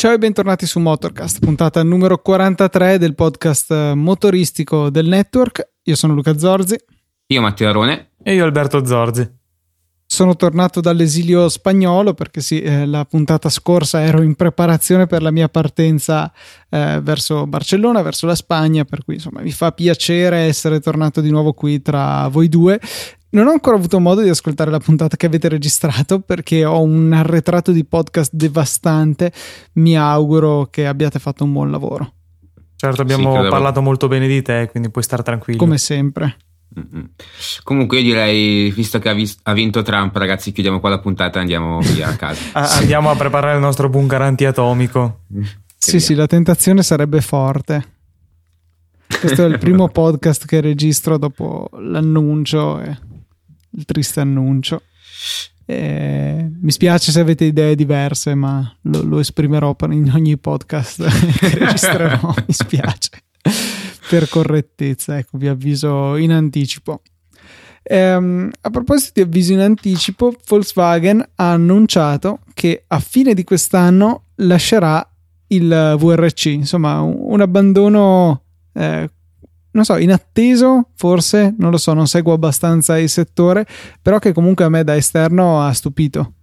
Ciao e bentornati su Motorcast, puntata numero 43 del podcast motoristico del network. Io sono Luca Zorzi. Io Matteo Arone. E io Alberto Zorzi. Sono tornato dall'esilio spagnolo perché sì, eh, la puntata scorsa ero in preparazione per la mia partenza eh, verso Barcellona, verso la Spagna, per cui insomma mi fa piacere essere tornato di nuovo qui tra voi due non ho ancora avuto modo di ascoltare la puntata che avete registrato perché ho un arretrato di podcast devastante. Mi auguro che abbiate fatto un buon lavoro. Certo, abbiamo sì, parlato molto bene di te, quindi puoi stare tranquillo. Come sempre. Mm-hmm. Comunque io direi, visto che ha, vis- ha, vinto Trump, ragazzi, chiudiamo qua la puntata e andiamo via a casa. andiamo a preparare il nostro bunker antiatomico. sì, via. sì, la tentazione sarebbe forte. Questo è il primo podcast che registro dopo l'annuncio. E il triste annuncio. Eh, mi spiace se avete idee diverse, ma lo, lo esprimerò in ogni podcast che registrerò. mi spiace per correttezza. Ecco, vi avviso in anticipo. Ehm, a proposito di avviso in anticipo, Volkswagen ha annunciato che a fine di quest'anno lascerà il VRC, insomma, un, un abbandono eh, non so, inatteso forse, non lo so, non seguo abbastanza il settore, però che comunque a me da esterno ha stupito.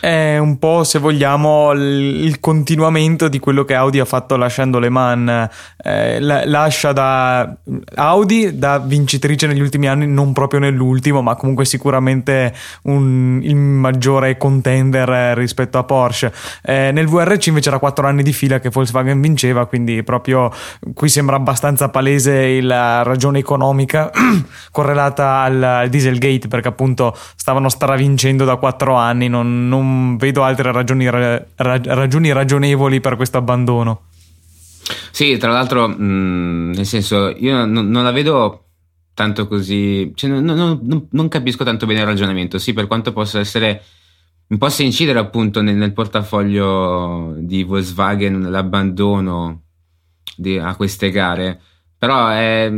È un po', se vogliamo, il continuamento di quello che Audi ha fatto lasciando Le Mans. Eh, lascia da Audi da vincitrice negli ultimi anni, non proprio nell'ultimo, ma comunque sicuramente un, il maggiore contender rispetto a Porsche. Eh, nel VRC invece era 4 anni di fila che Volkswagen vinceva, quindi proprio qui sembra abbastanza palese la ragione economica correlata al, al Dieselgate, perché appunto stavano stravincendo da 4 anni. Non, non vedo altre ragioni, ra, ragioni ragionevoli per questo abbandono. Sì, tra l'altro, mh, mm, nel senso, io non, non la vedo tanto così, cioè, non, non, non, capisco tanto bene il ragionamento, sì, per quanto possa essere, possa incidere appunto nel, nel portafoglio di Volkswagen l'abbandono di, a queste gare, però è,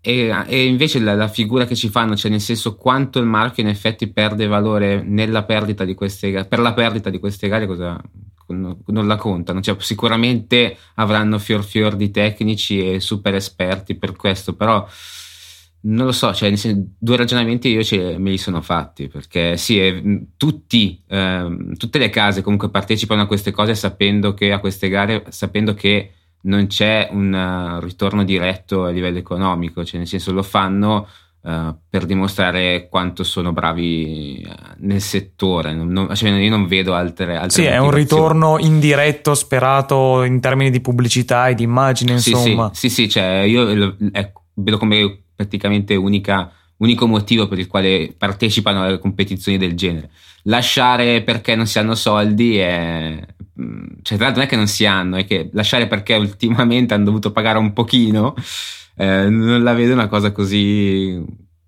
è, è invece la, la, figura che ci fanno, cioè nel senso quanto il marchio in effetti perde valore nella perdita di queste gare, per la perdita di queste gare cosa, non la contano, cioè, sicuramente avranno fior fior di tecnici e super esperti per questo, però non lo so, cioè, due ragionamenti io ce, me li sono fatti, perché sì, è, tutti, eh, tutte le case comunque partecipano a queste cose sapendo che a queste gare, sapendo che non c'è un uh, ritorno diretto a livello economico, cioè nel senso lo fanno uh, per dimostrare quanto sono bravi uh, nel settore. Non, non, cioè io non vedo altre, altre Sì, è un ritorno indiretto sperato in termini di pubblicità e di immagine, insomma. Sì, sì, sì, cioè io ecco, vedo come praticamente unica, unico motivo per il quale partecipano alle competizioni del genere. Lasciare perché non si hanno soldi è cioè tra l'altro non è che non si hanno, è che lasciare perché ultimamente hanno dovuto pagare un pochino, eh, non la vedo una cosa così,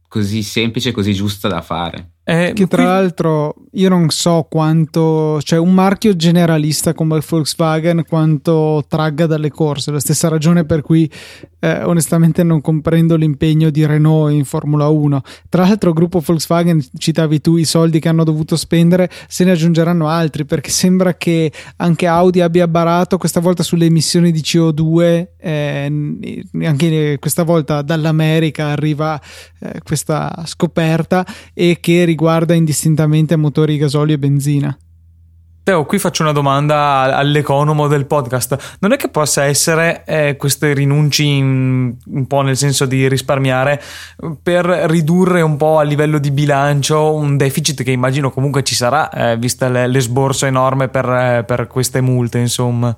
così semplice, così giusta da fare. Eh, che tra qui... l'altro io non so quanto, cioè un marchio generalista come Volkswagen quanto tragga dalle corse, la stessa ragione per cui eh, onestamente non comprendo l'impegno di Renault in Formula 1. Tra l'altro gruppo Volkswagen, citavi tu i soldi che hanno dovuto spendere, se ne aggiungeranno altri perché sembra che anche Audi abbia barato questa volta sulle emissioni di CO2, eh, anche questa volta dall'America arriva eh, questa scoperta e che riguarda indistintamente motori gasolio e benzina. Teo, qui faccio una domanda all'economo del podcast. Non è che possa essere eh, queste rinunci in, un po' nel senso di risparmiare per ridurre un po' a livello di bilancio un deficit che immagino comunque ci sarà, eh, vista l'esborso enorme per, eh, per queste multe, insomma.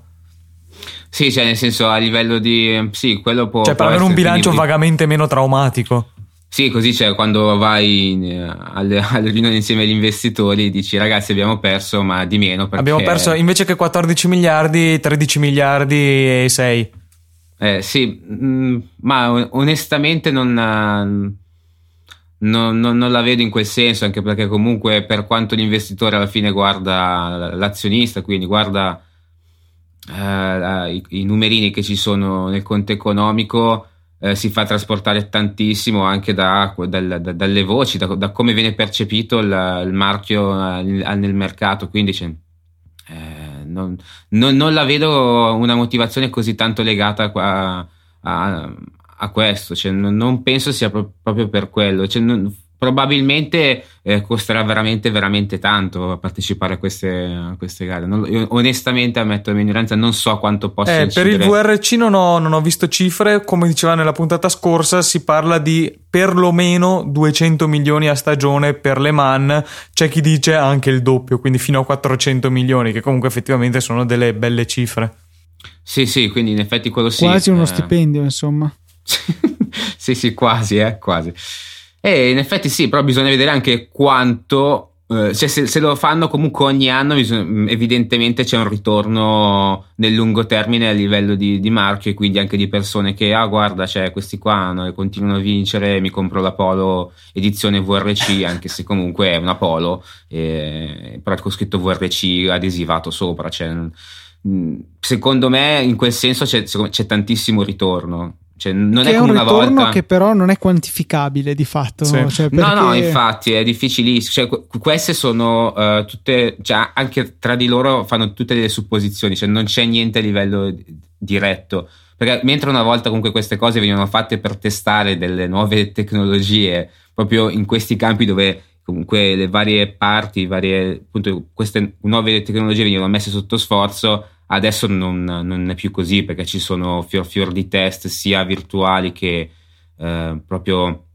Sì, cioè nel senso a livello di... Sì, quello può... Cioè per avere un bilancio vagamente meno traumatico. Sì, così c'è quando vai eh, alle, alle, riunioni insieme agli investitori dici ragazzi abbiamo perso ma di meno perché... Abbiamo perso invece che 14 miliardi, 13 miliardi e 6. Eh, sì, mh, mm, ma onestamente non, non no, no, non la vedo in quel senso, anche perché comunque per quanto l'investitore alla fine guarda l'azionista, quindi guarda eh, i, i, numerini che ci sono nel conto economico, eh, si fa trasportare tantissimo anche da, da, da, dalle voci, da, come viene percepito il, il marchio eh, nel mercato, quindi c'è, eh, non, non, non, la vedo una motivazione così tanto legata a, a, a questo, cioè, non, non, penso sia pro- proprio per quello. Cioè, probabilmente eh, costerà veramente, veramente tanto partecipare a queste, a queste gare. Non, io, onestamente, ammetto la mia ignoranza, non so quanto possa eh, Per il VRC non ho, non ho, visto cifre, come diceva nella puntata scorsa, si parla di perlomeno 200 milioni a stagione per Le Mans, c'è chi dice anche il doppio, quindi fino a 400 milioni, che comunque effettivamente sono delle belle cifre. Sì, sì, quindi in effetti quello sì. Quasi uno eh... stipendio, insomma. sì, sì, quasi, eh, quasi. E in effetti sì, però bisogna vedere anche quanto, cioè se, se, lo fanno comunque ogni anno, mm, evidentemente c'è un ritorno nel lungo termine a livello di, di, marchio e quindi anche di persone che, ah guarda, cioè, questi qua no, continuano a vincere, mi compro la Polo edizione VRC, anche se comunque è una Polo, eh, però con scritto VRC adesivato sopra, cioè, mm, secondo me in quel senso c'è, c'è tantissimo ritorno cioè, non che è, come un una ritorno volta. che però non è quantificabile di fatto. Sì. Cioè, perché... No, no, infatti è difficilissimo. Cioè, queste sono uh, tutte, cioè, anche tra di loro fanno tutte delle supposizioni, cioè non c'è niente a livello diretto. Perché mentre una volta comunque queste cose venivano fatte per testare delle nuove tecnologie, proprio in questi campi dove comunque le varie parti, varie, appunto, queste nuove tecnologie venivano messe sotto sforzo, Adesso non, non, è più così perché ci sono fior fior di test sia virtuali che eh, proprio,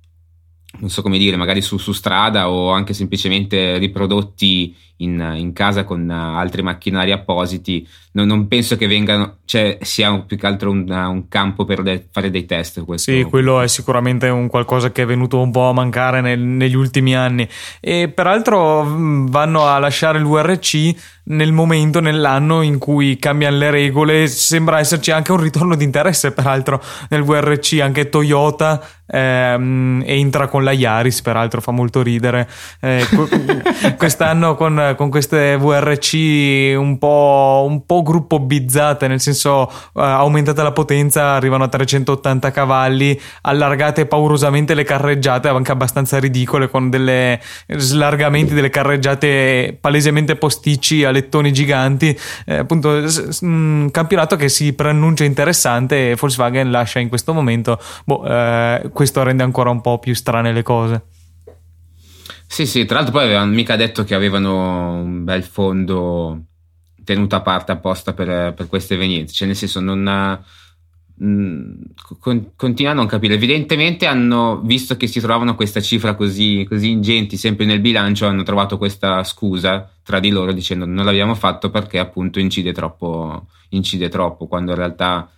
non so come dire, magari su, su, strada o anche semplicemente riprodotti in, in casa con altri macchinari appositi. Non, non, penso che vengano, cioè sia più che altro un, un campo per de, fare dei test. Questo. Sì, quello è sicuramente un qualcosa che è venuto un po' a mancare nel, negli ultimi anni. E peraltro vanno a lasciare il VRC nel momento, nell'anno in cui cambiano le regole, sembra esserci anche un ritorno di interesse, peraltro, nel VRC, anche Toyota ehm, entra con la Yaris, peraltro fa molto ridere. Eh, quest'anno con, con, queste VRC un po', un po' gruppo bizzate, nel senso eh, aumentate la potenza, arrivano a 380 cavalli, allargate paurosamente le carreggiate, anche abbastanza ridicole, con delle slargamenti delle carreggiate palesemente posticci alle lettoni giganti. Eh, appunto, un campionato che si preannuncia interessante e Volkswagen lascia in questo momento. Boh, eh, questo rende ancora un po' più strane le cose. Sì, sì, tra l'altro poi avevano mica detto che avevano un bel fondo tenuto a parte apposta per, per queste evenienze, cioè nel senso non... Mm, con, continuo a non capire. Evidentemente hanno visto che si trovavano questa cifra così, così, ingenti sempre nel bilancio, hanno trovato questa scusa tra di loro dicendo non l'abbiamo fatto perché appunto incide troppo, incide troppo quando in realtà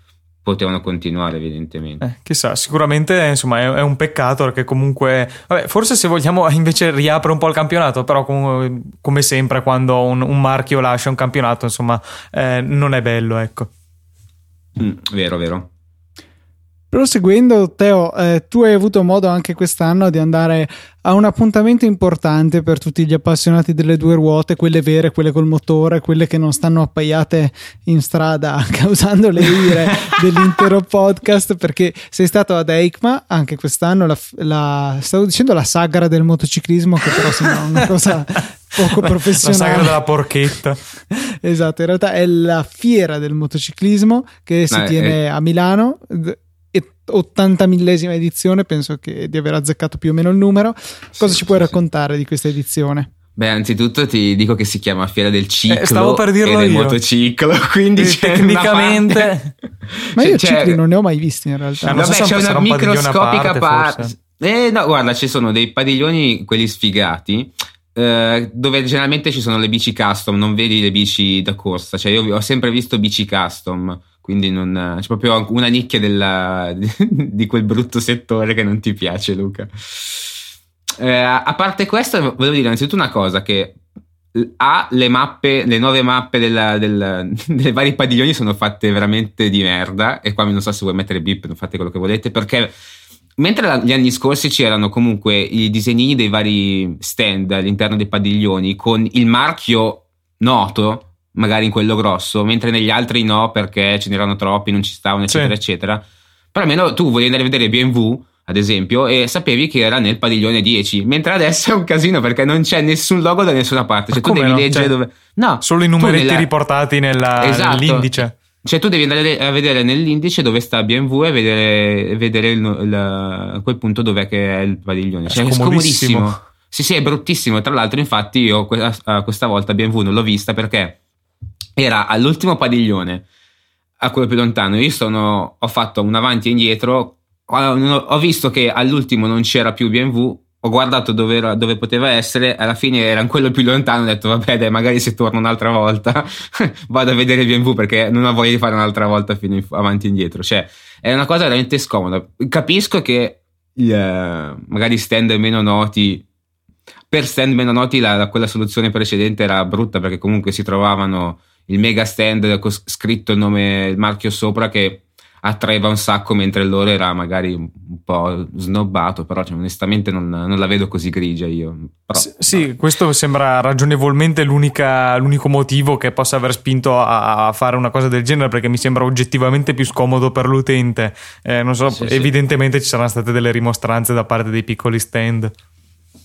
potevano continuare evidentemente. Eh, chissà, sicuramente insomma è, è, un peccato perché comunque, vabbè, forse se vogliamo invece riapre un po' il campionato, però come, come sempre quando un, un, marchio lascia un campionato insomma eh, non è bello, ecco. Mm, vero, vero. Proseguendo, Teo, eh, tu hai avuto modo anche quest'anno di andare a un appuntamento importante per tutti gli appassionati delle due ruote, quelle vere, quelle col motore, quelle che non stanno appaiate in strada causando le ire dell'intero podcast, perché sei stato ad EICMA anche quest'anno, la, la, stavo dicendo la sagra del motociclismo, che però sembra una cosa poco professionale. La sagra della porchetta. esatto, in realtà è la fiera del motociclismo che si no, tiene è... a Milano 80 millesima edizione, penso che di aver azzeccato più o meno il numero. Cosa sì, ci puoi sì, raccontare sì. di questa edizione? Beh, anzitutto ti dico che si chiama Fiera del Ciclo eh, stavo per dirlo e del io. motociclo, quindi tecnicamente Ma io cioè, cicli non ne ho mai visti in realtà. Vabbè, so c'è una microscopica parte. Par- eh, no, guarda, ci sono dei padiglioni, quelli sfigati, eh, dove generalmente ci sono le bici custom, non vedi le bici da corsa. Cioè, io ho sempre visto bici custom quindi non, c'è proprio una nicchia della, di quel brutto settore che non ti piace, Luca. Eh, a parte questo, volevo dire innanzitutto una cosa: che A, le mappe, le nuove mappe della, della, delle vari padiglioni sono fatte veramente di merda. E qua non so se vuoi mettere bip, fate quello che volete, perché mentre la, gli anni scorsi c'erano comunque i disegnini dei vari stand all'interno dei padiglioni con il marchio noto, magari in quello grosso, mentre negli altri no perché ce n'erano troppi, non ci stavano, eccetera, sì. eccetera. Però almeno tu volevi andare a vedere BMW, ad esempio, e sapevi che era nel padiglione 10, mentre adesso è un casino perché non c'è nessun logo da nessuna parte. Cioè, tu devi no? leggere cioè, dove. No, solo i numeretti nella... riportati nella... esatto. nell'indice. Cioè, tu devi andare a vedere nell'indice dove sta BMW e vedere, vedere il, il, quel punto dov'è che è il padiglione. Cioè, è scomodissimo. Sì, sì, è bruttissimo. Tra l'altro, infatti, io questa volta BMW non l'ho vista perché era all'ultimo padiglione, a quello più lontano. Io sono, ho fatto un avanti e indietro. Ho visto che all'ultimo non c'era più BMW ho guardato dove, era, dove, poteva essere, alla fine era quello più lontano, ho detto vabbè dai magari se torno un'altra volta vado a vedere BMW perché non ho voglia di fare un'altra volta fino in, avanti e indietro, cioè è una cosa veramente scomoda. Capisco che uh, magari stand meno noti, per stand meno noti la, quella soluzione precedente era brutta perché comunque si trovavano il mega stand con scritto il nome, il marchio sopra che attraeva un sacco mentre loro era magari un po' snobbato però cioè, onestamente non, non, la vedo così grigia io però, S- sì no. questo sembra ragionevolmente l'unico motivo che possa aver spinto a, a, fare una cosa del genere perché mi sembra oggettivamente più scomodo per l'utente eh, non so sì, evidentemente sì. ci saranno state delle rimostranze da parte dei piccoli stand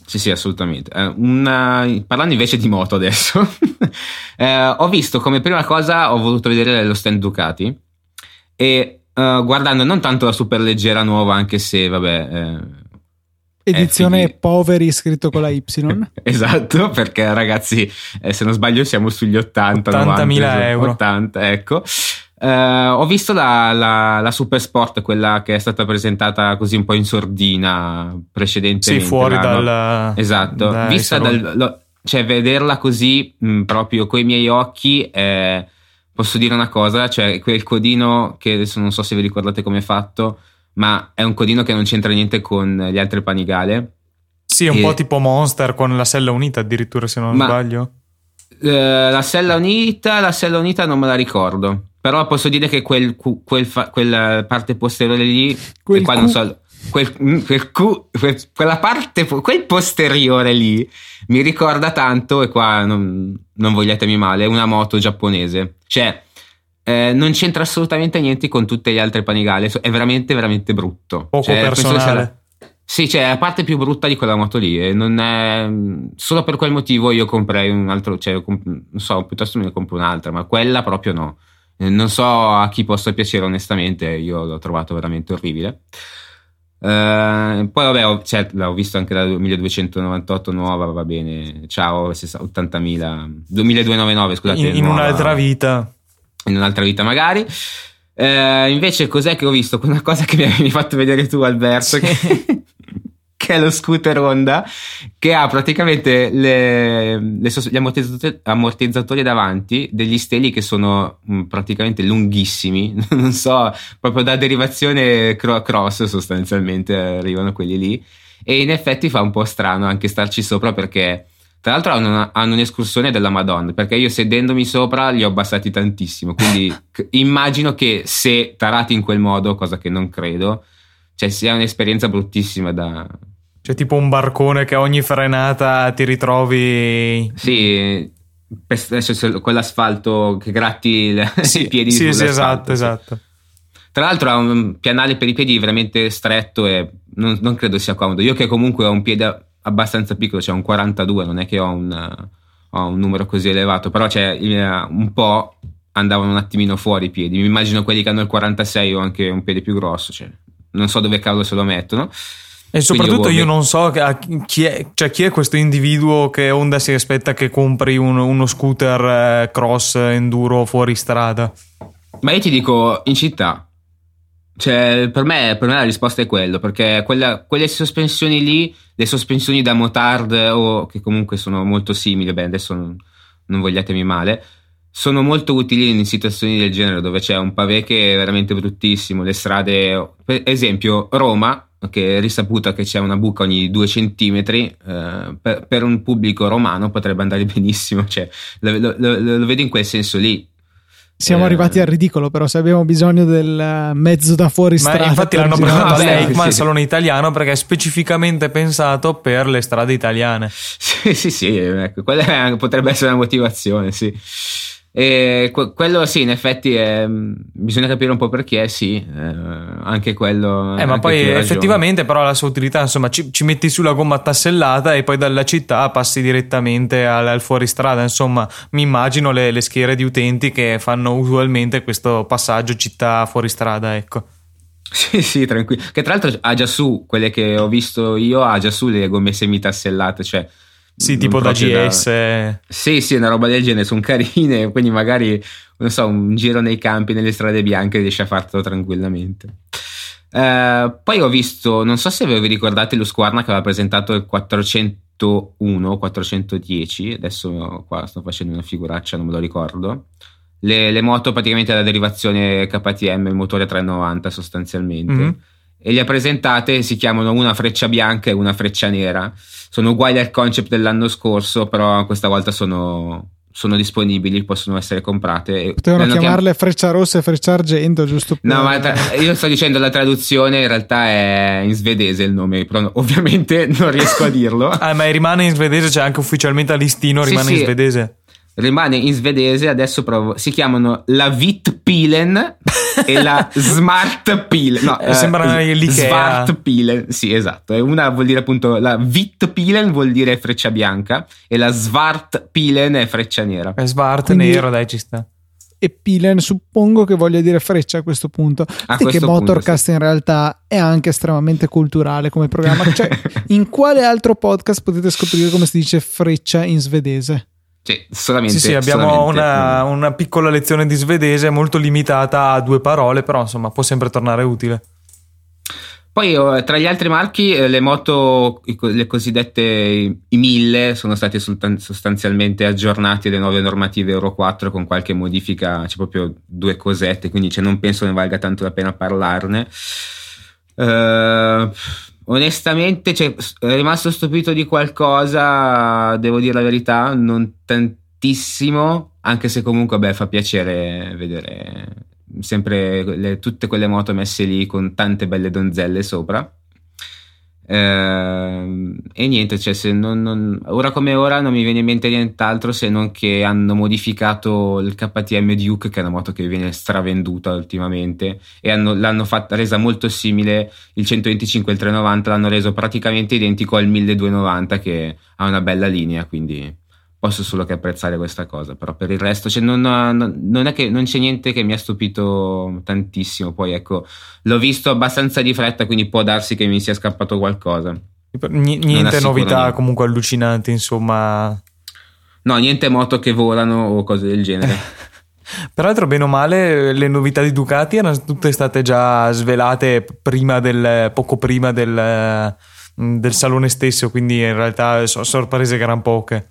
sì, sì, assolutamente. Eh, una... Parlando invece di moto adesso, eh, ho visto come prima cosa ho voluto vedere lo stand Ducati e uh, guardando non tanto la super leggera nuova, anche se, vabbè. Eh, Edizione poveri scritto con la Y. esatto, perché ragazzi, eh, se non sbaglio, siamo sugli 80 80.000 euro. 80, ecco. Uh, ho visto la, la, la, Super Sport, quella che è stata presentata così un po' in sordina precedentemente. Sì, fuori dal. Esatto, dai, vista dal. Lo, cioè, vederla così mh, proprio coi miei occhi. Eh, posso dire una cosa, cioè quel codino che adesso non so se vi ricordate come è fatto, ma è un codino che non c'entra niente con gli altri panigale. Sì, è un e... po' tipo Monster con la sella unita addirittura se non ma, sbaglio. Eh, la sella unita, la sella unita non me la ricordo. Però posso dire che quel, quel fa, quella parte posteriore lì, quel qua non so, quel, mm, quel, quel, quella parte, quel posteriore lì mi ricorda tanto, e qua non, non vogliatemi male, una moto giapponese. Cioè, eh, non c'entra assolutamente niente con tutte le altre panigale, è veramente, veramente brutto. Poco cioè, personale. Sì, cioè, è la parte più brutta di quella moto lì. E non è... Solo per quel motivo io comprei un altro, cioè, comp... non so, piuttosto me ne compro un'altra, ma quella proprio no. Non so a chi possa piacere onestamente, io l'ho trovato veramente orribile. Uh, poi vabbè, ho, cioè, l'ho visto anche la 1298 nuova, va bene. Ciao, 80.000. 2299, scusate. In, in nuova, un'altra vita. In un'altra vita magari. Uh, invece cos'è che ho visto? Una cosa che mi hai fatto vedere tu Alberto, sì. che, che è lo scooter Honda che ha praticamente le, le, gli ammortizzatori, ammortizzatori, davanti degli steli che sono mh, mm, praticamente lunghissimi. Non so proprio da derivazione cross sostanzialmente arrivano quelli lì. E in effetti fa un po' strano anche starci sopra perché tra l'altro hanno, hanno un'escursione della Madonna perché io sedendomi sopra li ho abbassati tantissimo. Quindi immagino che se tarati in quel modo cosa che non credo cioè sia un'esperienza bruttissima da, cioè, tipo un barcone che ogni frenata ti ritrovi. Sì, quell'asfalto che gratti le, sì, i piedi. Sì, sì, esatto, esatto. Tra l'altro ha un pianale per i piedi veramente stretto e non, non, credo sia comodo. Io che comunque ho un piede abbastanza piccolo, cioè un 42, non è che ho un, ho un numero così elevato, però cioè, un po' andavano un attimino fuori i piedi. Mi immagino quelli che hanno il 46 o anche un piede più grosso, cioè, non so dove cavolo se lo mettono. E soprattutto io non so chi è, cioè chi è, questo individuo che Honda si aspetta che compri un, uno scooter eh, cross enduro fuori strada. Ma io ti dico in città. Cioè, per me, per me la risposta è quello, perché quella, quelle sospensioni lì, le sospensioni da motard o che comunque sono molto simili, beh adesso non, non vogliatemi male, sono molto utili in situazioni del genere dove c'è un pavé che è veramente bruttissimo, le strade, per esempio Roma, che è risaputa che c'è una buca ogni due centimetri, eh, per, per, un pubblico romano potrebbe andare benissimo, cioè, lo, lo, lo, vedo in quel senso lì. Siamo Eh, arrivati al ridicolo, però se abbiamo bisogno del mezzo da fuori Ma strada. infatti per l'hanno presentato all'EICMA, sì. il salone italiano, perché è specificamente pensato per le strade italiane. Sì, sì, sì, ecco, quella potrebbe essere una motivazione, sì. E que- quello sì, in effetti è- bisogna capire un po' perché, sì, eh, anche quello. Eh, ma anche poi hai ragione. effettivamente però la sua utilità, insomma, ci, ci metti su la gomma tassellata e poi dalla città passi direttamente al, al fuoristrada, insomma, mi immagino le, le schiere di utenti che fanno usualmente questo passaggio città-fuoristrada, ecco. Sì, sì, tranquillo. Che tra l'altro ha già su, quelle che ho visto io, ha già su le gomme semitassellate, cioè... Sì, tipo da GS. Sì, sì, una roba del genere, sono carine, quindi magari, non so, un giro nei campi, nelle strade bianche riesci a farlo tranquillamente. Eh, poi ho visto, non so se vi ricordate lo Squarna che aveva presentato il 401, 410, adesso qua sto facendo una figuraccia, non me lo ricordo. Le, le moto praticamente alla derivazione KTM, il motore 390 sostanzialmente. Mhm. E le ha presentate, si chiamano una freccia bianca e una freccia nera. Sono uguali al concept dell'anno scorso, però questa volta sono, sono disponibili, possono essere comprate. Potevano le hanno chiam- chiamarle freccia rossa e freccia argento, giusto per... No, ma tra- io sto dicendo la traduzione, in realtà è in svedese il nome, però no- ovviamente non riesco a dirlo. Ah, ma rimane in svedese, cioè anche ufficialmente a listino Sì, rimane sì. in svedese. Rimane in svedese, adesso provo. Si chiamano la Vitpilen e la Smart Pilen. No, Eh, sembra l'Ikea. Smart Pilen, sì, esatto. E Una vuol dire appunto la Vitpilen vuol dire freccia bianca e la Svart Pilen è freccia nera. È Svart Quindi- nero, dai, ci sta. E Pilen suppongo che voglia dire freccia a questo punto. Vedi che questo punto, Motorcast in realtà è anche estremamente culturale come programma. Cioè, in quale altro podcast potete scoprire come si dice freccia in svedese? Sì, solamente. Sì, sì, abbiamo una, una piccola lezione di svedese molto limitata a due parole, però insomma può sempre tornare utile. Poi eh, tra gli altri marchi eh, le moto, le cosiddette i i 1000 sono stati sultan- sostanzialmente aggiornati alle nuove normative Euro 4 con qualche modifica, c'è proprio due cosette, quindi cioè, non penso ne valga tanto la pena parlarne. Eh, onestamente cioè, rimasto stupito di qualcosa, devo dire la verità, non tantissimo, anche se comunque beh, fa piacere vedere sempre le- tutte quelle moto messe lì con tante belle donzelle sopra. Ehm, e niente, cioè, se non, non- ora come ora non mi viene in mente nient'altro se non che hanno modificato il KTM Duke, che è una moto che viene stravenduta ultimamente, e hanno- l'hanno fatta, resa molto simile il 125 e il 390, l'hanno reso praticamente identico al 1290, che ha una bella linea, quindi posso solo che apprezzare questa cosa, però per il resto cioè, non, non- non è che non c'è niente che mi ha stupito tantissimo. Poi ecco, l'ho visto abbastanza di fretta, quindi può darsi che mi sia scappato qualcosa. Ni- niente novità comunque allucinanti, insomma. No, niente moto che volano o cose del genere. Peraltro, bene o male, le novità di Ducati erano tutte state già svelate prima del, poco prima del, del salone stesso, quindi in realtà sorprese gran poche.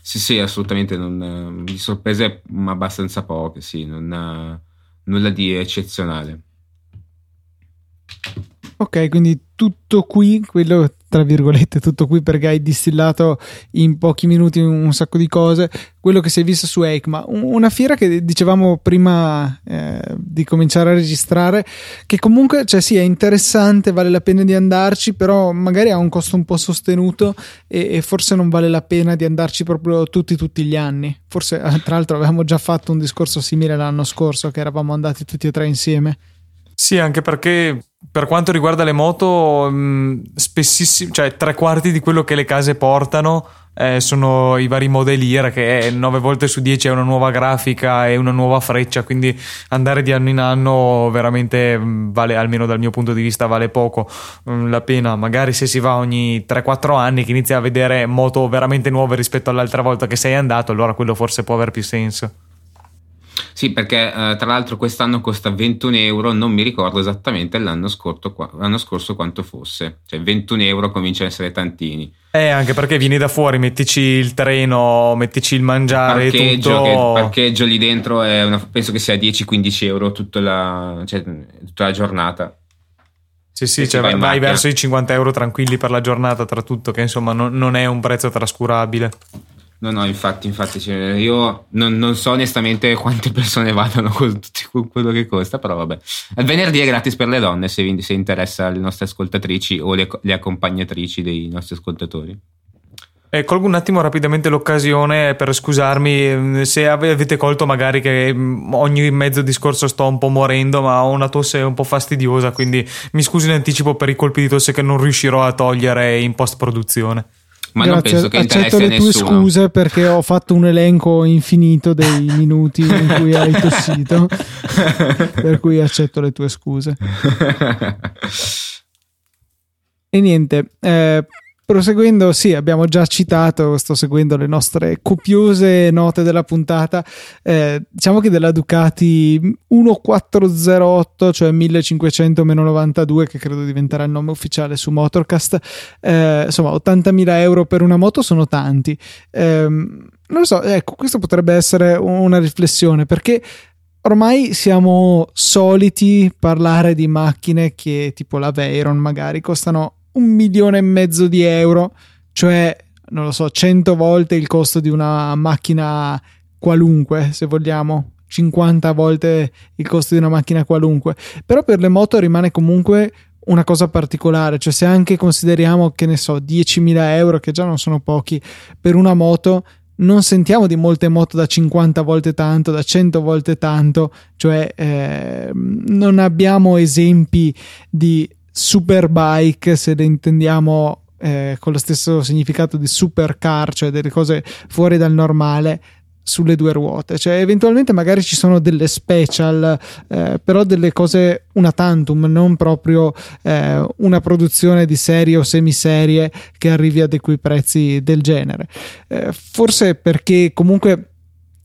Sì, sì, assolutamente. Non, di sorprese abbastanza poche, sì, non, nulla di eccezionale. Ok, quindi tutto qui, quello tra virgolette, tutto qui perché hai distillato in pochi minuti un sacco di cose. Quello che si è visto su EICMA, un- una fiera che dicevamo prima eh, di cominciare a registrare, che comunque, cioè sì, è interessante, vale la pena di andarci, però magari ha un costo un po' sostenuto e, e forse non vale la pena di andarci proprio tutti, tutti gli anni. Forse, eh, tra l'altro, avevamo già fatto un discorso simile l'anno scorso, che eravamo andati tutti e tre insieme. Sì, anche perché per quanto riguarda le moto, mh, spessissimo, cioè tre quarti di quello che le case portano eh, sono i vari modelier, che 9 volte su 10 è una nuova grafica e una nuova freccia, quindi andare di anno in anno veramente mh, vale, almeno dal mio punto di vista, vale poco mh, la pena. Magari se si va ogni 3-4 anni che inizi a vedere moto veramente nuove rispetto all'altra volta che sei andato, allora quello forse può aver più senso. Sì, perché eh, tra l'altro quest'anno costa 21 euro, non mi ricordo esattamente l'anno scorso, l'anno scorso quanto fosse. Cioè 21 euro comincia a essere tantini. Eh, anche perché vieni da fuori, mettici il treno, mettici il mangiare, parcheggio, tutto. che il parcheggio lì dentro è una- penso che sia 10-15 euro tutta la, cioè, tutta la giornata. Sì, sì, cioè vai macchina. verso i 50 euro tranquilli per la giornata, tra tutto, che insomma non, non è un prezzo trascurabile. No, no, infatti, infatti cioè, io non, non, so onestamente quante persone vadano con, con, quello che costa, però vabbè. Il venerdì è gratis per le donne se, se interessa le nostre ascoltatrici o le, le accompagnatrici dei nostri ascoltatori. Eh, colgo un attimo rapidamente l'occasione per scusarmi mm, se avete colto magari che mm, ogni mezzo discorso sto un po' morendo, ma ho una tosse un po' fastidiosa, quindi mi scuso in anticipo per i colpi di tosse che non riuscirò a togliere in post produzione. Ma Grazie, non penso che accetto le tue nessuno. scuse perché ho fatto un elenco infinito dei minuti in cui hai tossito, per cui accetto le tue scuse. E niente, eh, Proseguendo, sì, abbiamo già citato, sto seguendo le nostre copiose note della puntata. Eh, diciamo che della Ducati 1408, cioè 1500-92, che credo diventerà il nome ufficiale su Motorcast, eh, insomma, 80.000 euro per una moto sono tanti. Eh, non lo so, ecco, questo potrebbe essere una riflessione perché ormai siamo soliti parlare di macchine che tipo la Veyron magari costano un milione e mezzo di euro, cioè non lo so, 100 volte il costo di una macchina qualunque, se vogliamo, 50 volte il costo di una macchina qualunque. Però per le moto rimane comunque una cosa particolare, cioè se anche consideriamo che ne so 10.000 euro, che già non sono pochi, per una moto, non sentiamo di molte moto da 50 volte tanto, da 100 volte tanto, cioè eh, non abbiamo esempi di superbike, se le intendiamo eh, con lo stesso significato di supercar, cioè delle cose fuori dal normale sulle due ruote, cioè eventualmente magari ci sono delle special, eh, però delle cose una tantum, non proprio eh, una produzione di serie o semiserie che arrivi a dei quei prezzi del genere. Eh, forse perché comunque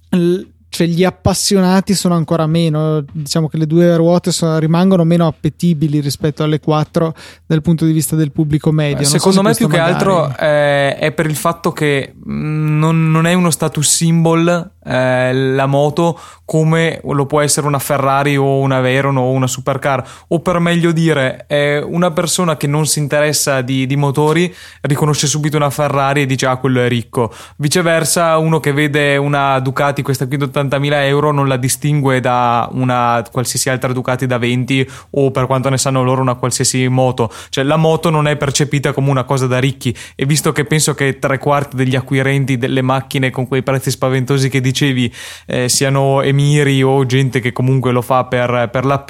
l- cioè gli appassionati sono ancora meno, diciamo che le due ruote sono, rimangono meno appetibili rispetto alle quattro dal punto di vista del pubblico medio. Beh, secondo so me più magari... che altro eh, è per il fatto che mm, non, non è uno status symbol eh, la moto come lo può essere una Ferrari o una Veyron o una supercar o per meglio dire eh, una persona che non si interessa di, di, motori riconosce subito una Ferrari e dice ah quello è ricco viceversa uno che vede una Ducati questa qui 80 50.000 euro non la distingue da una qualsiasi altra Ducati da 20 o per quanto ne sanno loro una qualsiasi moto. Cioè la moto non è percepita come una cosa da ricchi e visto che penso che tre quarti degli acquirenti delle macchine con quei prezzi spaventosi che dicevi eh, siano emiri o gente che comunque lo fa per, per la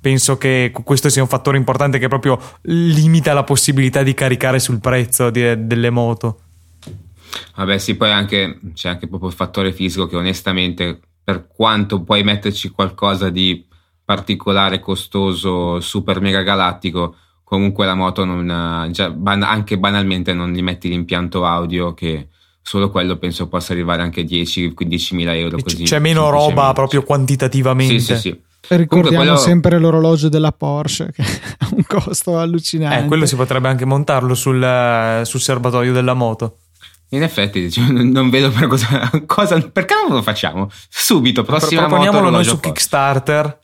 penso che questo sia un fattore importante che proprio limita la possibilità di caricare sul prezzo di, delle moto. Vabbè, sì, poi anche, c'è anche proprio il fattore fisico che onestamente, per quanto puoi metterci qualcosa di particolare, costoso, super mega galattico, comunque la moto non, già, ban- anche banalmente non gli metti l'impianto audio che solo quello penso possa arrivare anche a 10-15 mila euro. Così, c'è meno roba proprio quantitativamente. Sì, sì, sì. Ricordiamo quello... sempre l'orologio della Porsche che ha un costo allucinante. Eh, quello si potrebbe anche montarlo sul, sul serbatoio della moto. In effetti, non vedo per cosa, cosa, Perché non lo facciamo? Subito, prossima Proponiamolo noi su Kickstarter.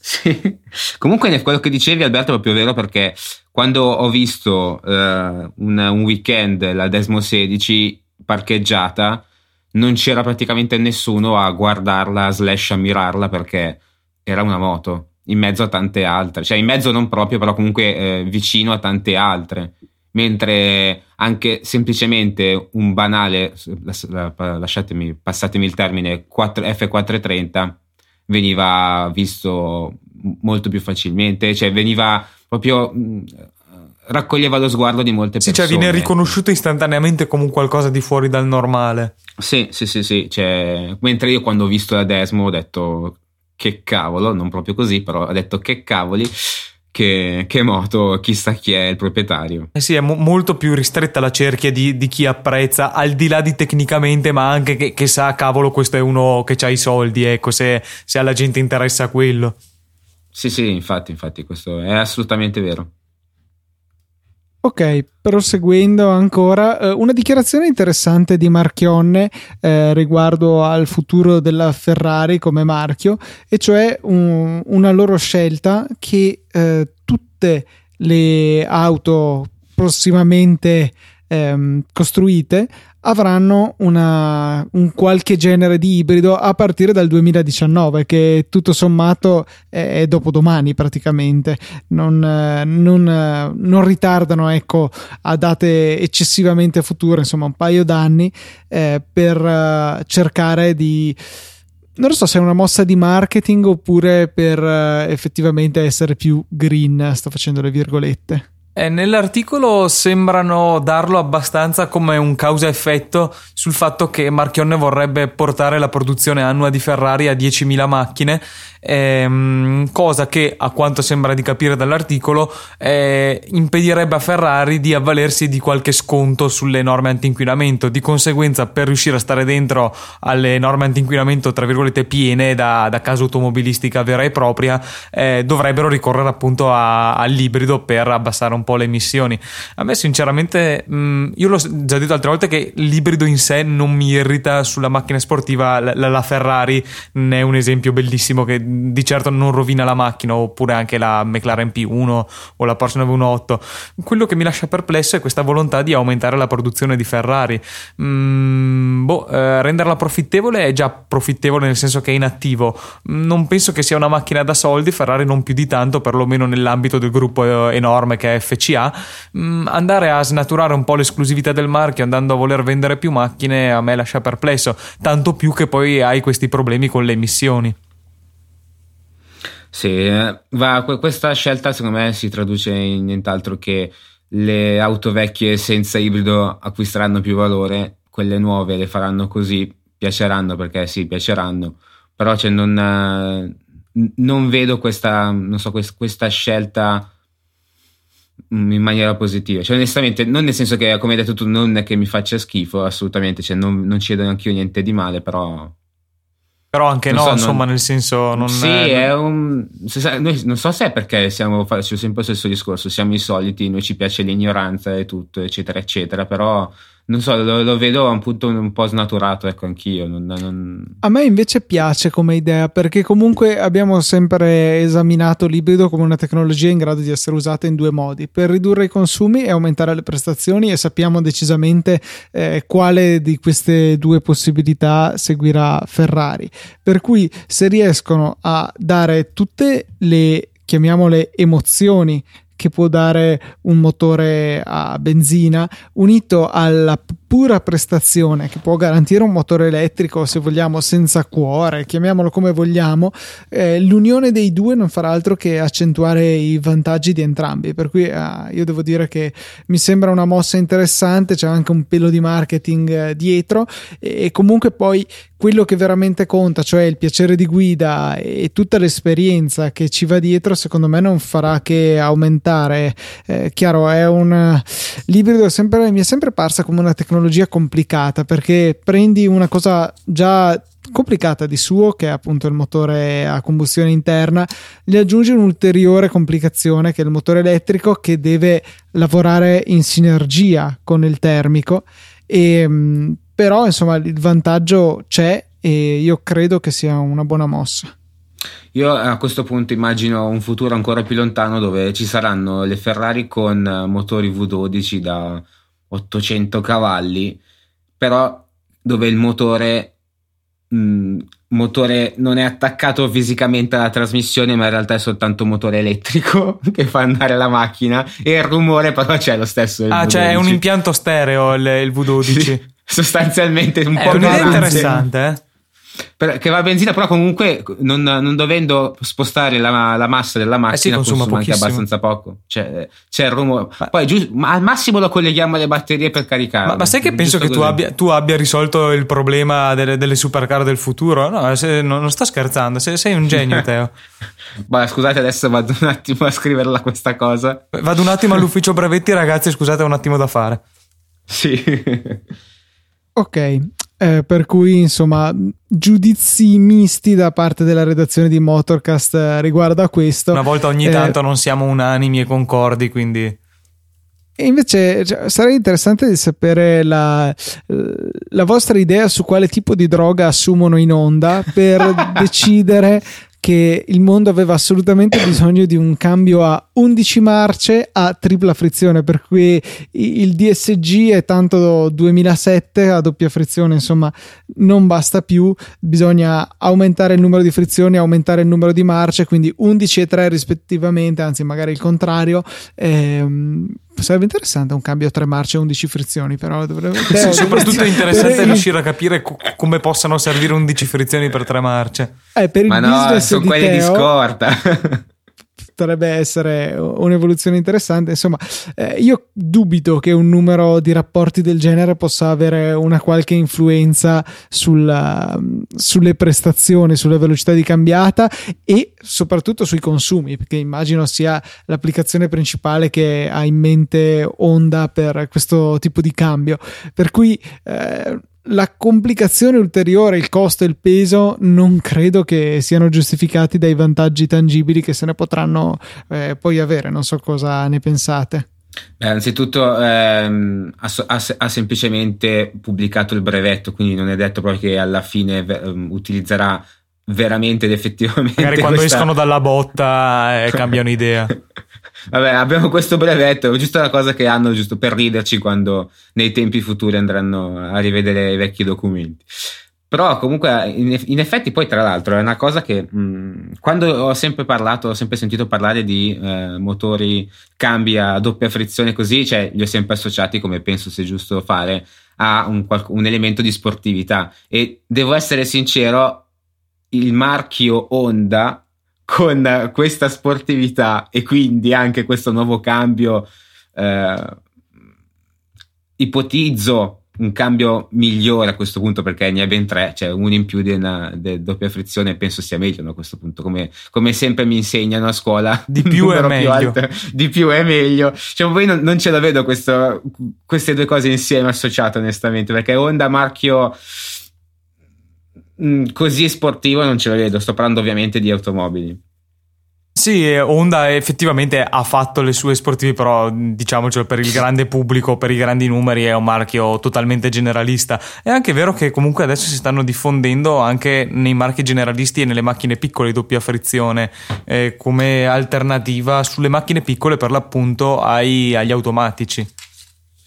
Sì. Comunque, quello che dicevi, Alberto, è proprio vero perché quando ho visto uh, un, un, weekend la Desmo 16 parcheggiata, non c'era praticamente nessuno a guardarla slash ammirarla perché era una moto in mezzo a tante altre, cioè in mezzo non proprio, però comunque eh, vicino a tante altre. Mentre anche semplicemente un banale, lasciatemi, passatemi il termine, 4, F430 veniva visto molto più facilmente, cioè veniva proprio raccoglieva lo sguardo di molte persone. Sì, cioè viene riconosciuto istantaneamente come qualcosa di fuori dal normale. Sì, sì, sì, sì. Cioè, mentre io quando ho visto la Desmo ho detto che cavolo, non proprio così, però ho detto che cavoli. Che, che, moto, chissà chi è il proprietario. Eh sì, è mo- molto più ristretta la cerchia di, di, chi apprezza, al di là di tecnicamente, ma anche che, che sa, cavolo, questo è uno che ha i soldi, ecco, se, se alla gente interessa quello. Sì, sì, infatti, infatti, questo è assolutamente vero. Ok, proseguendo ancora, eh, una dichiarazione interessante di Marchionne eh, riguardo al futuro della Ferrari come marchio, e cioè un, una loro scelta che eh, tutte le auto prossimamente ehm, costruite avranno una, un qualche genere di ibrido a partire dal 2019, che tutto sommato è, dopodomani praticamente. Non, non, non, ritardano ecco, a date eccessivamente future, insomma un paio d'anni, eh, per uh, cercare di non lo so se è una mossa di marketing oppure per effettivamente essere più green, sto facendo le virgolette. Eh, nell'articolo sembrano darlo abbastanza come un causa-effetto sul fatto che Marchionne vorrebbe portare la produzione annua di Ferrari a 10.000 macchine, ehm, cosa che a quanto sembra di capire dall'articolo eh, impedirebbe a Ferrari di avvalersi di qualche sconto sulle norme anti-inquinamento. Di conseguenza, per riuscire a stare dentro alle norme anti-inquinamento, tra virgolette, piene da, da casa automobilistica vera e propria, eh, dovrebbero ricorrere appunto a, all'ibrido per abbassare un po' le emissioni. A me, sinceramente, mh, mm, io l'ho già detto altre volte che l'ibrido in sé non mi irrita sulla macchina sportiva. La, la, Ferrari ne è un esempio bellissimo che di certo non rovina la macchina, oppure anche la McLaren P1 o la Porsche 918. Quello che mi lascia perplesso è questa volontà di aumentare la produzione di Ferrari. Mm, boh, eh, renderla profittevole è già profittevole nel senso che è inattivo. Non penso che sia una macchina da soldi, Ferrari non più di tanto, perlomeno nell'ambito del gruppo eh, enorme che è FC FCA, mh, mm, andare a snaturare un po' l'esclusività del marchio andando a voler vendere più macchine a me lascia perplesso, tanto più che poi hai questi problemi con le emissioni. Sì, eh, va, questa scelta secondo me si traduce in nient'altro che le auto vecchie senza ibrido acquisteranno più valore, quelle nuove le faranno così, piaceranno perché sì, piaceranno, però cioè non, eh, non vedo questa, non so, questa scelta in maniera positiva. Cioè, onestamente, non nel senso che, come hai detto tu, non è che mi faccia schifo, assolutamente, cioè, non, non ci vedo neanche io niente di male, però. Però anche no, so, insomma, non... nel senso. Non sì, è, è un. Noi, non so se è perché siamo. Faccio sempre lo stesso discorso, siamo i soliti, noi ci piace l'ignoranza e tutto, eccetera, eccetera, però non so, lo, lo, vedo un punto un po' snaturato, ecco, anch'io. Non, non... A me invece piace come idea, perché comunque abbiamo sempre esaminato l'ibrido come una tecnologia in grado di essere usata in due modi, per ridurre i consumi e aumentare le prestazioni e sappiamo decisamente eh, quale di queste due possibilità seguirà Ferrari. Per cui se riescono a dare tutte le chiamiamole emozioni che può dare un motore a benzina unito alla pura prestazione che può garantire un motore elettrico se vogliamo senza cuore chiamiamolo come vogliamo eh, l'unione dei due non farà altro che accentuare i vantaggi di entrambi. Per cui eh, io devo dire che mi sembra una mossa interessante c'è anche un pelo di marketing eh, dietro e, e comunque poi quello che veramente conta, cioè il piacere di guida e tutta l'esperienza che ci va dietro, secondo me non farà che aumentare. Eh, chiaro, è un l'ibrido sempre, mi è sempre parsa come una tecnologia complicata perché prendi una cosa già complicata di suo, che è appunto il motore a combustione interna, gli aggiungi un'ulteriore complicazione che è il motore elettrico che deve lavorare in sinergia con il termico e mm, però insomma il vantaggio c'è e io credo che sia una buona mossa. Io a questo punto immagino un futuro ancora più lontano dove ci saranno le Ferrari con motori V12 da 800 cavalli, però dove il motore, mh, mm, motore non è attaccato fisicamente alla trasmissione, ma in realtà è soltanto un motore elettrico che fa andare la macchina e il rumore però c'è lo stesso. Ah, V12. cioè è un impianto stereo il, il V12. Sì sostanzialmente un è po' un'idea interessante eh? Che va a benzina, però comunque non, non dovendo spostare la, la, massa della macchina, eh sì, consuma, consuma anche abbastanza poco. Cioè, c'è il rumore. Ma, Poi giusto, ma al massimo lo colleghiamo alle batterie per caricare. Ma, ma, sai che penso che tu abbia, tu abbia, risolto il problema delle, delle supercar del futuro? No, se, non, non, sto scherzando, sei, sei un genio, Teo. Beh, scusate, adesso vado un attimo a scriverla questa cosa. Vado un attimo all'ufficio brevetti, ragazzi, scusate, ho un attimo da fare. Sì. Ok, eh, per cui insomma giudizi misti da parte della redazione di Motorcast eh, riguardo a questo. Una volta ogni eh, tanto non siamo unanimi e concordi, quindi... E invece cioè, sarebbe interessante di sapere la, la, vostra idea su quale tipo di droga assumono in onda per decidere che il mondo aveva assolutamente bisogno di un cambio a 11 marce a tripla frizione, per cui il DSG è tanto 2007 a doppia frizione, insomma, non basta più, bisogna aumentare il numero di frizioni, aumentare il numero di marce, quindi 11 e 3 rispettivamente, anzi magari il contrario. Ehm, sarebbe interessante un cambio a tre marce e 11 frizioni, però dovrebbe... Sì, soprattutto è interessante riuscire a capire co- come possano servire 11 frizioni per tre marce. Eh, per il Ma no, sono di quelli Teo, di scorta. Potrebbe essere un'evoluzione interessante. Insomma, eh, io dubito che un numero di rapporti del genere possa avere una qualche influenza sulla, sulle prestazioni, sulla velocità di cambiata e soprattutto sui consumi, perché immagino sia l'applicazione principale che ha in mente Honda per questo tipo di cambio. Per cui eh, la complicazione ulteriore, il costo e il peso non credo che siano giustificati dai vantaggi tangibili che se ne potranno eh, poi avere. Non so cosa ne pensate. Beh, anzitutto ehm, ha, ha, ha, semplicemente pubblicato il brevetto, quindi non è detto proprio che alla fine um, utilizzerà veramente ed effettivamente. Magari quando questa... escono dalla botta eh, cambiano idea. Vabbè, abbiamo questo brevetto, giusto la cosa che hanno giusto per riderci quando nei tempi futuri andranno a rivedere i vecchi documenti. Però comunque in, effetti poi tra l'altro è una cosa che mh, quando ho sempre parlato, ho sempre sentito parlare di eh, motori cambi a doppia frizione così, cioè li ho sempre associati come penso sia giusto fare a un, un elemento di sportività e devo essere sincero, il marchio Honda con questa sportività e quindi anche questo nuovo cambio eh, ipotizzo un cambio migliore a questo punto perché ne ha ben tre, cioè uno in più di una di doppia frizione penso sia meglio no, a questo punto, come, come, sempre mi insegnano a scuola. Di più è meglio. Alto, di più è meglio. Cioè, poi non, non ce la vedo questo, queste due cose insieme associate onestamente perché Honda marchio Mm, così sportivo non ce lo vedo. Sto parlando ovviamente di automobili. Sì, Honda effettivamente ha fatto le sue sportive, però diciamocelo per il grande pubblico, per i grandi numeri è un marchio totalmente generalista. È anche vero che comunque adesso si stanno diffondendo anche nei marchi generalisti e nelle macchine piccole doppia frizione eh, come alternativa sulle macchine piccole per l'appunto ai, agli automatici.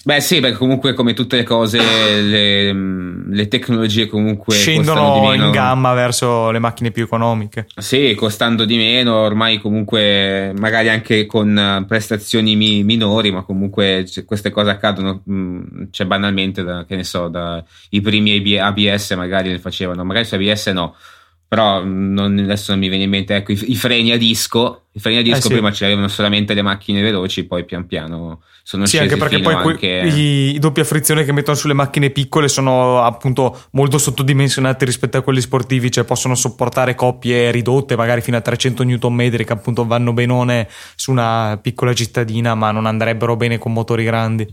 Beh sì, perché comunque come tutte le cose le, le tecnologie comunque scendono in gamma verso le macchine più economiche. Sì, costando di meno, ormai comunque magari anche con prestazioni mi, minori, ma comunque queste cose accadono, mh, cioè banalmente, da, che ne so, da, i primi ABS magari le facevano, magari su ABS no, però non, adesso non mi viene in mente ecco, i, i, freni a disco i freni a disco eh sì. prima ce l'avevano solamente le macchine veloci poi pian piano sono sì, scesi anche perché poi anche... i, i doppia frizione che mettono sulle macchine piccole sono appunto molto sottodimensionati rispetto a quelli sportivi cioè possono sopportare coppie ridotte magari fino a 300 Nm che appunto vanno benone su una piccola cittadina ma non andrebbero bene con motori grandi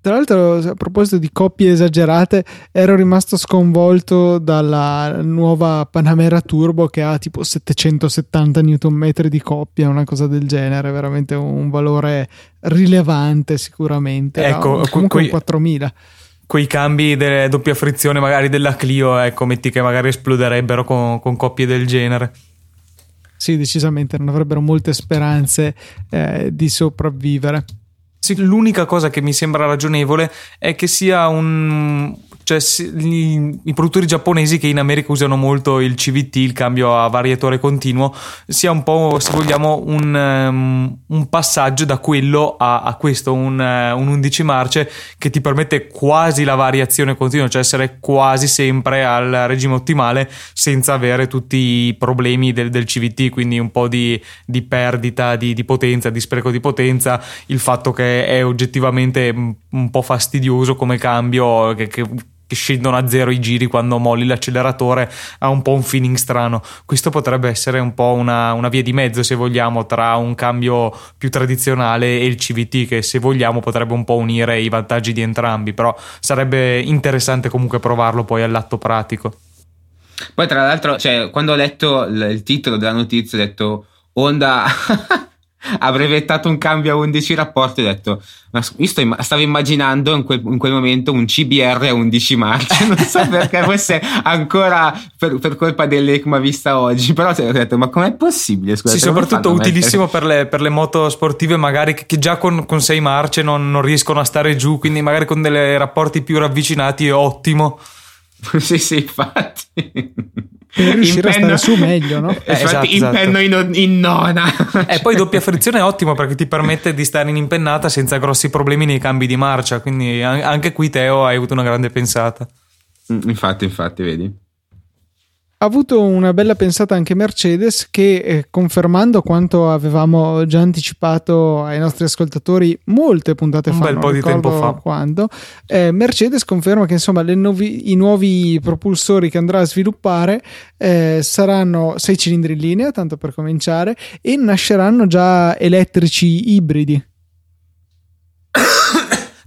tra l'altro, a proposito di coppie esagerate, ero rimasto sconvolto dalla nuova Panamera Turbo che ha tipo 770 Nm di coppia, una cosa del genere, veramente un valore rilevante sicuramente. Ecco, no? comunque quei, 4000 quei cambi delle doppia frizione magari della Clio, ecco, metti che magari esploderebbero con, con coppie del genere. Sì, decisamente non avrebbero molte speranze eh, di sopravvivere. Sì, l'unica cosa che mi sembra ragionevole è che sia un cioè i, i, produttori giapponesi che in America usano molto il CVT, il cambio a variatore continuo, sia un po', se vogliamo, un, um, un passaggio da quello a, a questo, un, uh, un, 11 marce che ti permette quasi la variazione continua, cioè essere quasi sempre al regime ottimale senza avere tutti i problemi del, del CVT, quindi un po' di, di perdita di, di, potenza, di spreco di potenza, il fatto che è oggettivamente un po' fastidioso come cambio, che, che che scendono a zero i giri quando molli l'acceleratore ha un po' un feeling strano. Questo potrebbe essere un po' una, una, via di mezzo, se vogliamo, tra un cambio più tradizionale e il CVT, che se vogliamo potrebbe un po' unire i vantaggi di entrambi, però sarebbe interessante comunque provarlo poi all'atto pratico. Poi, tra l'altro, cioè, quando ho letto il titolo della notizia, ho detto Honda ha brevettato un cambio a 11 rapporti. Ho detto, ma io stavo immaginando in quel, in quel, momento un CBR a 11 marce. Non so perché fosse ancora per, per colpa dell'ECMA vista oggi. Però ho detto, ma com'è possibile? Scusate, sì, soprattutto utilissimo per le, per le, moto sportive, magari che, che già con, con 6 marce non, non riescono a stare giù. Quindi, magari con dei rapporti più ravvicinati è ottimo. sì, sì, infatti. Per riuscire impenno, a stare su meglio, no? Eh, esatto, impenno esatto. In, in, nona. E eh, poi doppia frizione è ottimo perché ti permette di stare in impennata senza grossi problemi nei cambi di marcia. Quindi anche qui, Teo, hai avuto una grande pensata. Infatti, infatti, vedi ha avuto una bella pensata anche Mercedes che eh, confermando quanto avevamo già anticipato ai nostri ascoltatori molte puntate un fa, bel po' di tempo fa. quando, eh, Mercedes conferma che insomma nuovi, i nuovi propulsori che andrà a sviluppare eh, saranno 6 cilindri in linea tanto per cominciare e nasceranno già elettrici ibridi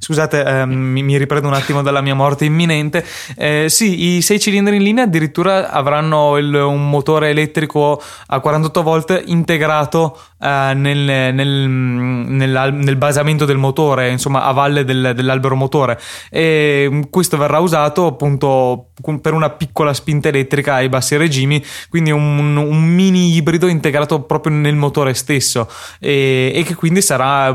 Scusate, eh, mi, riprendo un attimo dalla mia morte imminente. Eh, sì, i 6 cilindri in linea addirittura avranno il, un motore elettrico a 48 volt integrato eh, nel, nel, nel, nel, basamento del motore, insomma a valle del, dell'albero motore. E questo verrà usato appunto per una piccola spinta elettrica ai bassi regimi, quindi un, un mini ibrido integrato proprio nel motore stesso e, e che quindi sarà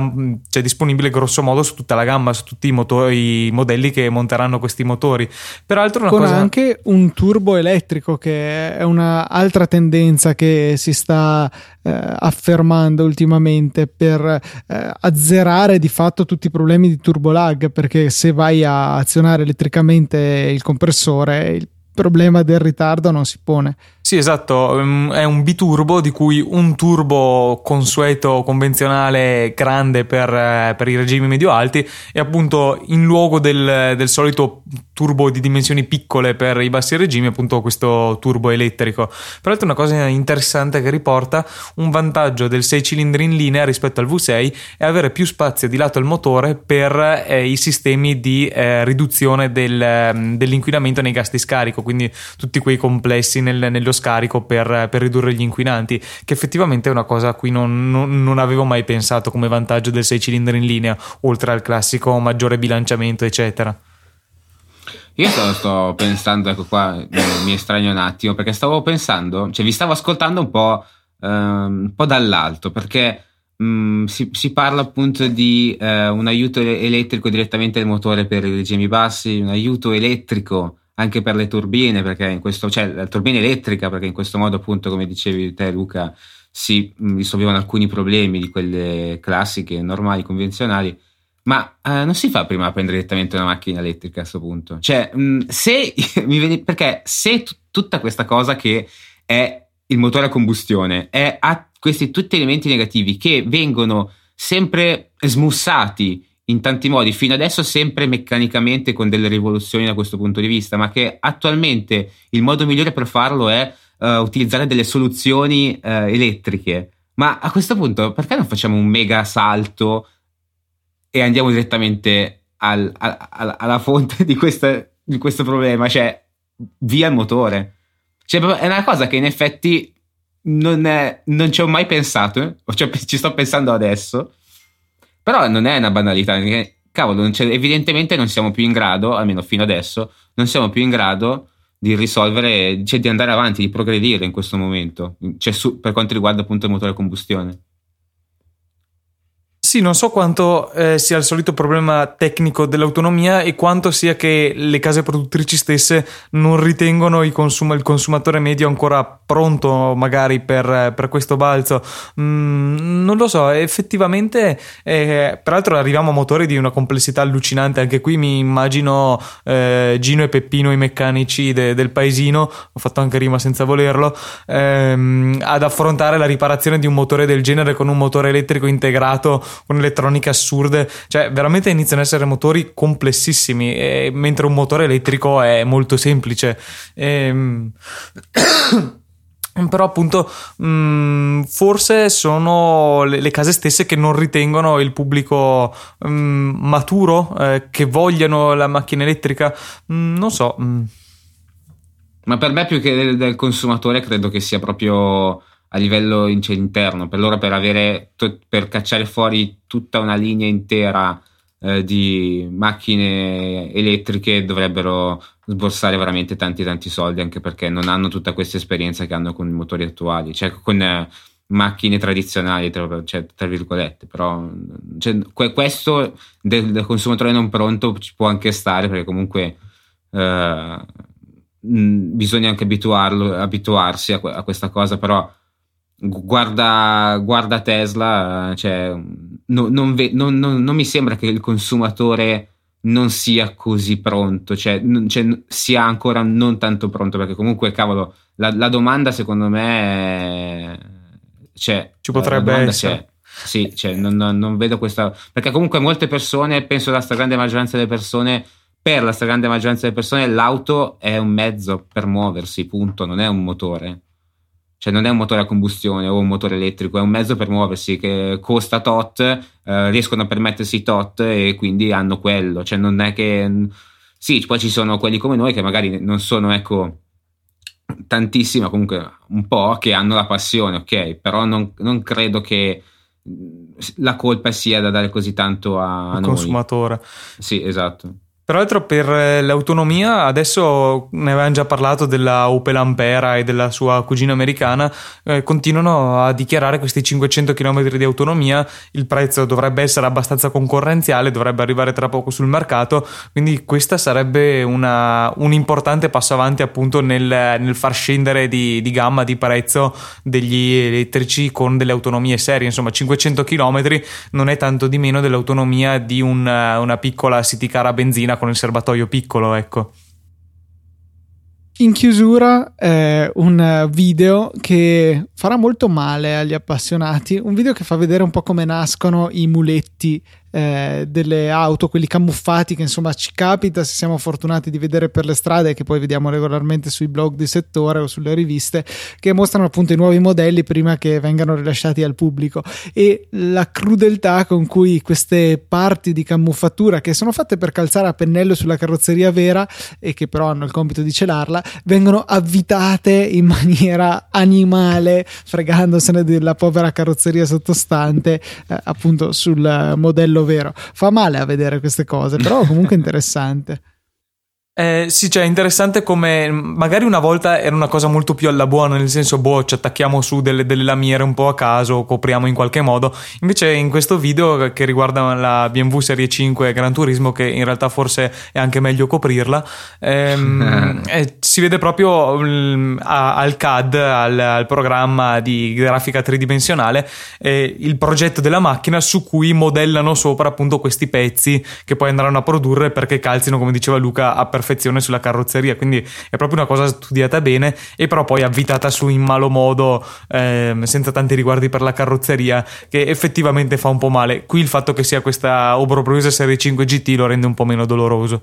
cioè, disponibile grosso modo su tutta la gamma su tutti i, motori, i modelli che monteranno questi motori. Peraltro una Con cosa... anche un turbo elettrico che è un'altra tendenza che si sta eh, affermando ultimamente per eh, azzerare di fatto tutti i problemi di turbo lag perché se vai a azionare elettricamente il compressore il problema del ritardo non si pone. Sì, esatto, ehm, è un biturbo di cui un turbo consueto, convenzionale, grande per, eh, per i regimi medio-alti e appunto in luogo del, del, solito turbo di dimensioni piccole per i bassi regimi, appunto questo turbo elettrico. Peraltro una cosa interessante che riporta un vantaggio del 6 cilindri in linea rispetto al V6 è avere più spazio di lato al motore per eh, i sistemi di eh, riduzione del, ehm, dell'inquinamento nei gas di scarico, quindi tutti quei complessi nel, nello scarico per, per, ridurre gli inquinanti, che effettivamente è una cosa a cui non, non, non avevo mai pensato come vantaggio del 6 cilindri in linea, oltre al classico maggiore bilanciamento, eccetera. Io sto, sto pensando, ecco qua, mi estraneo un attimo, perché stavo pensando, cioè vi stavo ascoltando un po', um, un po dall'alto, perché um, si, si, parla appunto di uh, un aiuto elettrico direttamente al motore per i regimi bassi, un aiuto elettrico anche per le turbine, perché in questo, cioè la turbina elettrica, perché in questo modo, appunto, come dicevi te, Luca, si mm, risolvevano alcuni problemi di quelle classiche, normali, convenzionali. Ma eh, non si fa prima a prendere direttamente una macchina elettrica a questo punto? Cioè, mh, mm, se mi vedi, perché se t- tutta questa cosa che è il motore a combustione è, ha questi tutti elementi negativi che vengono sempre smussati in tanti modi, fino adesso sempre meccanicamente con delle rivoluzioni da questo punto di vista, ma che attualmente il modo migliore per farlo è uh, utilizzare delle soluzioni uh, elettriche. Ma a questo punto perché non facciamo un mega salto e andiamo direttamente al, al, al, alla fonte di, questa, di, questo problema, cioè via il motore? Cioè, è una cosa che in effetti non, è, non ci ho mai pensato, eh? cioè, ci sto pensando adesso però non è una banalità, cavolo, evidentemente non siamo più in grado, almeno fino adesso, non siamo più in grado di risolvere, cioè di andare avanti, di progredire in questo momento, cioè su, per quanto riguarda appunto il motore a combustione. Sì, non so quanto eh, sia il solito problema tecnico dell'autonomia e quanto sia che le case produttrici stesse non ritengono il, consum- il consumatore medio ancora pronto magari per, per questo balzo. Mm, non lo so, effettivamente, eh, peraltro arriviamo a motori di una complessità allucinante, anche qui mi immagino eh, Gino e Peppino, i meccanici de- del paesino, ho fatto anche rima senza volerlo, ehm, ad affrontare la riparazione di un motore del genere con un motore elettrico integrato con elettroniche assurde, cioè veramente iniziano ad essere motori complessissimi, e, mentre un motore elettrico è molto semplice. Ehm, però appunto mh, mm, forse sono le, le, case stesse che non ritengono il pubblico mh, mm, maturo eh, che vogliano la macchina elettrica. Mh, mm, non so ma per me più che del, del, consumatore credo che sia proprio a livello cioè, interno, per loro per avere per cacciare fuori tutta una linea intera eh, di macchine elettriche dovrebbero sborsare veramente tanti tanti soldi anche perché non hanno tutta questa esperienza che hanno con i motori attuali, cioè con eh, macchine tradizionali, tra, cioè, tra virgolette, però cioè, questo del, del, consumatore non pronto ci può anche stare perché comunque eh, bisogna anche abituarlo, abituarsi a, a questa cosa, però guarda, guarda Tesla, cioè, no, non, ve, non, non, non, mi sembra che il consumatore non sia così pronto, cioè, cioè, sia ancora non tanto pronto, perché comunque, cavolo, la, la domanda secondo me è, cioè, ci potrebbe essere. C'è. Sì, cioè, non, non, vedo questa. Perché comunque molte persone, penso la stragrande maggioranza delle persone, per la stragrande maggioranza delle persone, l'auto è un mezzo per muoversi, punto, non è un motore. Cioè non è un motore a combustione o un motore elettrico, è un mezzo per muoversi che costa tot, eh, riescono a permettersi tot e quindi hanno quello. Cioè non è che... Sì, poi ci sono quelli come noi che magari non sono, ecco, tantissimi, comunque un po', che hanno la passione, ok? Però non, non credo che la colpa sia da dare così tanto a, a consumatore. Sì, esatto. Tra per eh, l'autonomia, adesso ne avevamo già parlato della Opel Ampera e della sua cugina americana, eh, continuano a dichiarare questi 500 km di autonomia, il prezzo dovrebbe essere abbastanza concorrenziale, dovrebbe arrivare tra poco sul mercato, quindi questa sarebbe una, un importante passo avanti appunto nel, nel far scendere di, di, gamma, di prezzo degli elettrici con delle autonomie serie, insomma 500 km non è tanto di meno dell'autonomia di un, una piccola city car a benzina con il serbatoio piccolo, ecco. In chiusura eh, un video che farà molto male agli appassionati, un video che fa vedere un po' come nascono i muletti eh, delle auto, quelli camuffati che insomma ci capita se siamo fortunati di vedere per le strade che poi vediamo regolarmente sui blog di settore o sulle riviste che mostrano appunto i nuovi modelli prima che vengano rilasciati al pubblico. E la crudeltà con cui queste parti di camuffatura che sono fatte per calzare a pennello sulla carrozzeria vera e che però hanno il compito di celarla vengono avvitate in maniera animale fregandosene della povera carrozzeria sottostante eh, appunto sul modello quello vero. Fa male a vedere queste cose, però comunque interessante. Eh, sì, cioè è interessante come magari una volta era una cosa molto più alla buona, nel senso, boh, ci attacchiamo su delle, delle lamiere un po' a caso, copriamo in qualche modo. Invece in questo video che riguarda la BMW Serie 5 Gran Turismo, che in realtà forse è anche meglio coprirla, ehm, eh, si vede proprio um, a, al CAD, al, al, programma di grafica tridimensionale, eh, il progetto della macchina su cui modellano sopra appunto questi pezzi che poi andranno a produrre perché calzino, come diceva Luca, a perfezione perfezione sulla carrozzeria, quindi è proprio una cosa studiata bene e però poi avvitata su in malo modo, ehm, senza tanti riguardi per la carrozzeria, che effettivamente fa un po' male. Qui il fatto che sia questa obbrobriosa serie 5 GT lo rende un po' meno doloroso.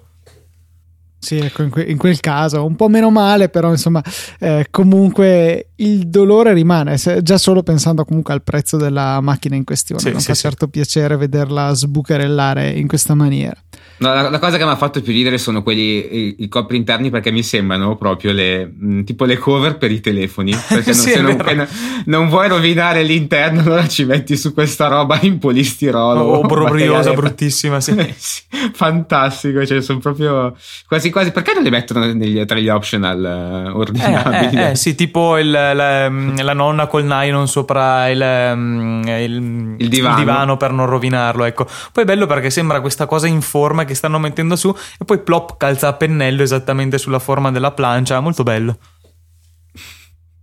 Sì, ecco, in, que- in, quel caso un po' meno male, però insomma, eh, comunque il dolore rimane, se, già solo pensando comunque al prezzo della macchina in questione. Sì, non sì, fa sì. certo piacere vederla sbucherellare in questa maniera. No, la, la, cosa che mi ha fatto più ridere sono quelli, i, i copri interni perché mi sembrano proprio le, mh, mm, tipo le cover per i telefoni. Perché non, se non, non, non, vuoi rovinare l'interno, allora ci metti su questa roba in polistirolo. Oh, brobriosa, bruttissima, sì. Fantastico, cioè sono proprio quasi quasi. Perché non le mettono negli, tra gli optional uh, ordinabili? Eh, eh, eh, sì, tipo il, la, mm, la, nonna col nylon sopra il, mm, il, il, divano. il divano per non rovinarlo, ecco. Poi è bello perché sembra questa cosa in forma che stanno mettendo su e poi plop calza a pennello esattamente sulla forma della plancia, molto bello.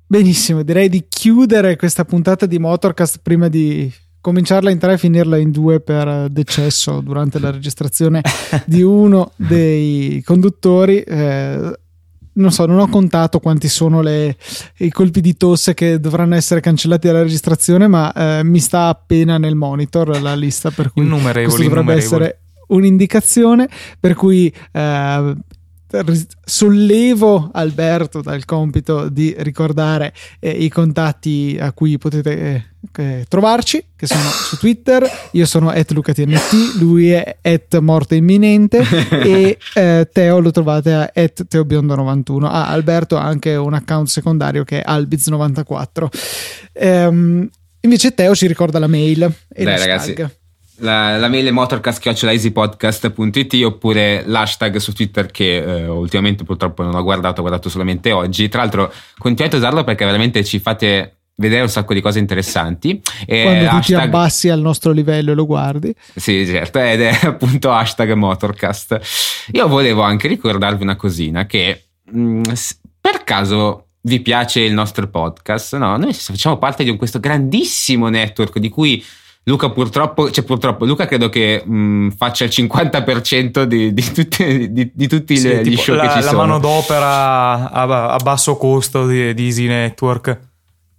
Benissimo, direi di chiudere questa puntata di Motorcast prima di cominciarla in tre e finirla in due per decesso durante la registrazione di uno dei conduttori. Eh, non so, non ho contato quanti sono le, i colpi di tosse che dovranno essere cancellati dalla registrazione, ma eh, mi sta appena nel monitor la lista per cui innumerevoli, dovrebbe innumerevoli. essere un'indicazione per cui eh, sollevo Alberto dal compito di ricordare eh, i contatti a cui potete eh, trovarci, che sono su Twitter. Io sono at LucaTNT, lui è at Morte Imminente e eh, Teo lo trovate a at TeoBiondo91. Ah, Alberto ha anche un account secondario che è Albiz94. Ehm, invece Teo ci ricorda la mail e Dai, ragazzi. La, la, mail è motorcast.easypodcast.it oppure l'hashtag su Twitter che eh, ultimamente purtroppo non ho guardato, ho guardato solamente oggi. Tra l'altro continuate a usarlo perché veramente ci fate vedere un sacco di cose interessanti. E Quando hashtag... ti abbassi al nostro livello e lo guardi. Sì, certo, ed è appunto hashtag Motorcast. Io volevo anche ricordarvi una cosina che mh, mm, per caso vi piace il nostro podcast? No, noi facciamo parte di questo grandissimo network di cui Luca purtroppo, cioè purtroppo Luca credo che mh, faccia il 50% di, di, tutti, di, di tutti sì, gli show la, che ci la sono. La manodopera a, a basso costo di, di Easy Network.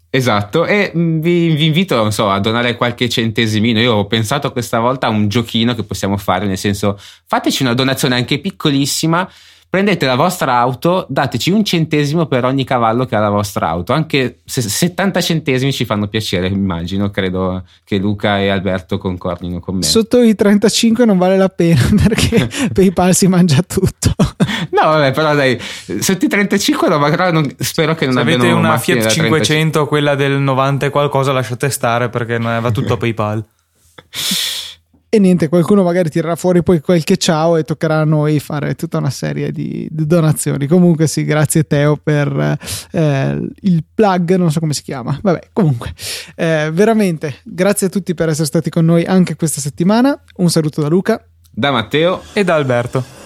Esatto, e vi, vi, invito so, a donare qualche centesimino. Io ho pensato questa volta a un giochino che possiamo fare, nel senso fateci una donazione anche piccolissima prendete la vostra auto, dateci un centesimo per ogni cavallo che ha la vostra auto, anche se 70 centesimi ci fanno piacere, immagino, credo che Luca e Alberto concordino con me. Sotto i 35 non vale la pena perché PayPal si mangia tutto. no, vabbè, però dai, sotto i 35 no, magari non, spero che non se abbiano avete una Fiat 500, quella del 90 e qualcosa, lasciate stare perché va tutto a PayPal. E niente, qualcuno magari tirerà fuori poi qualche ciao e toccherà a noi fare tutta una serie di, di donazioni. Comunque sì, grazie Teo per eh, il plug, non so come si chiama. Vabbè, comunque, eh, veramente grazie a tutti per essere stati con noi anche questa settimana. Un saluto da Luca. Da Matteo e da Alberto.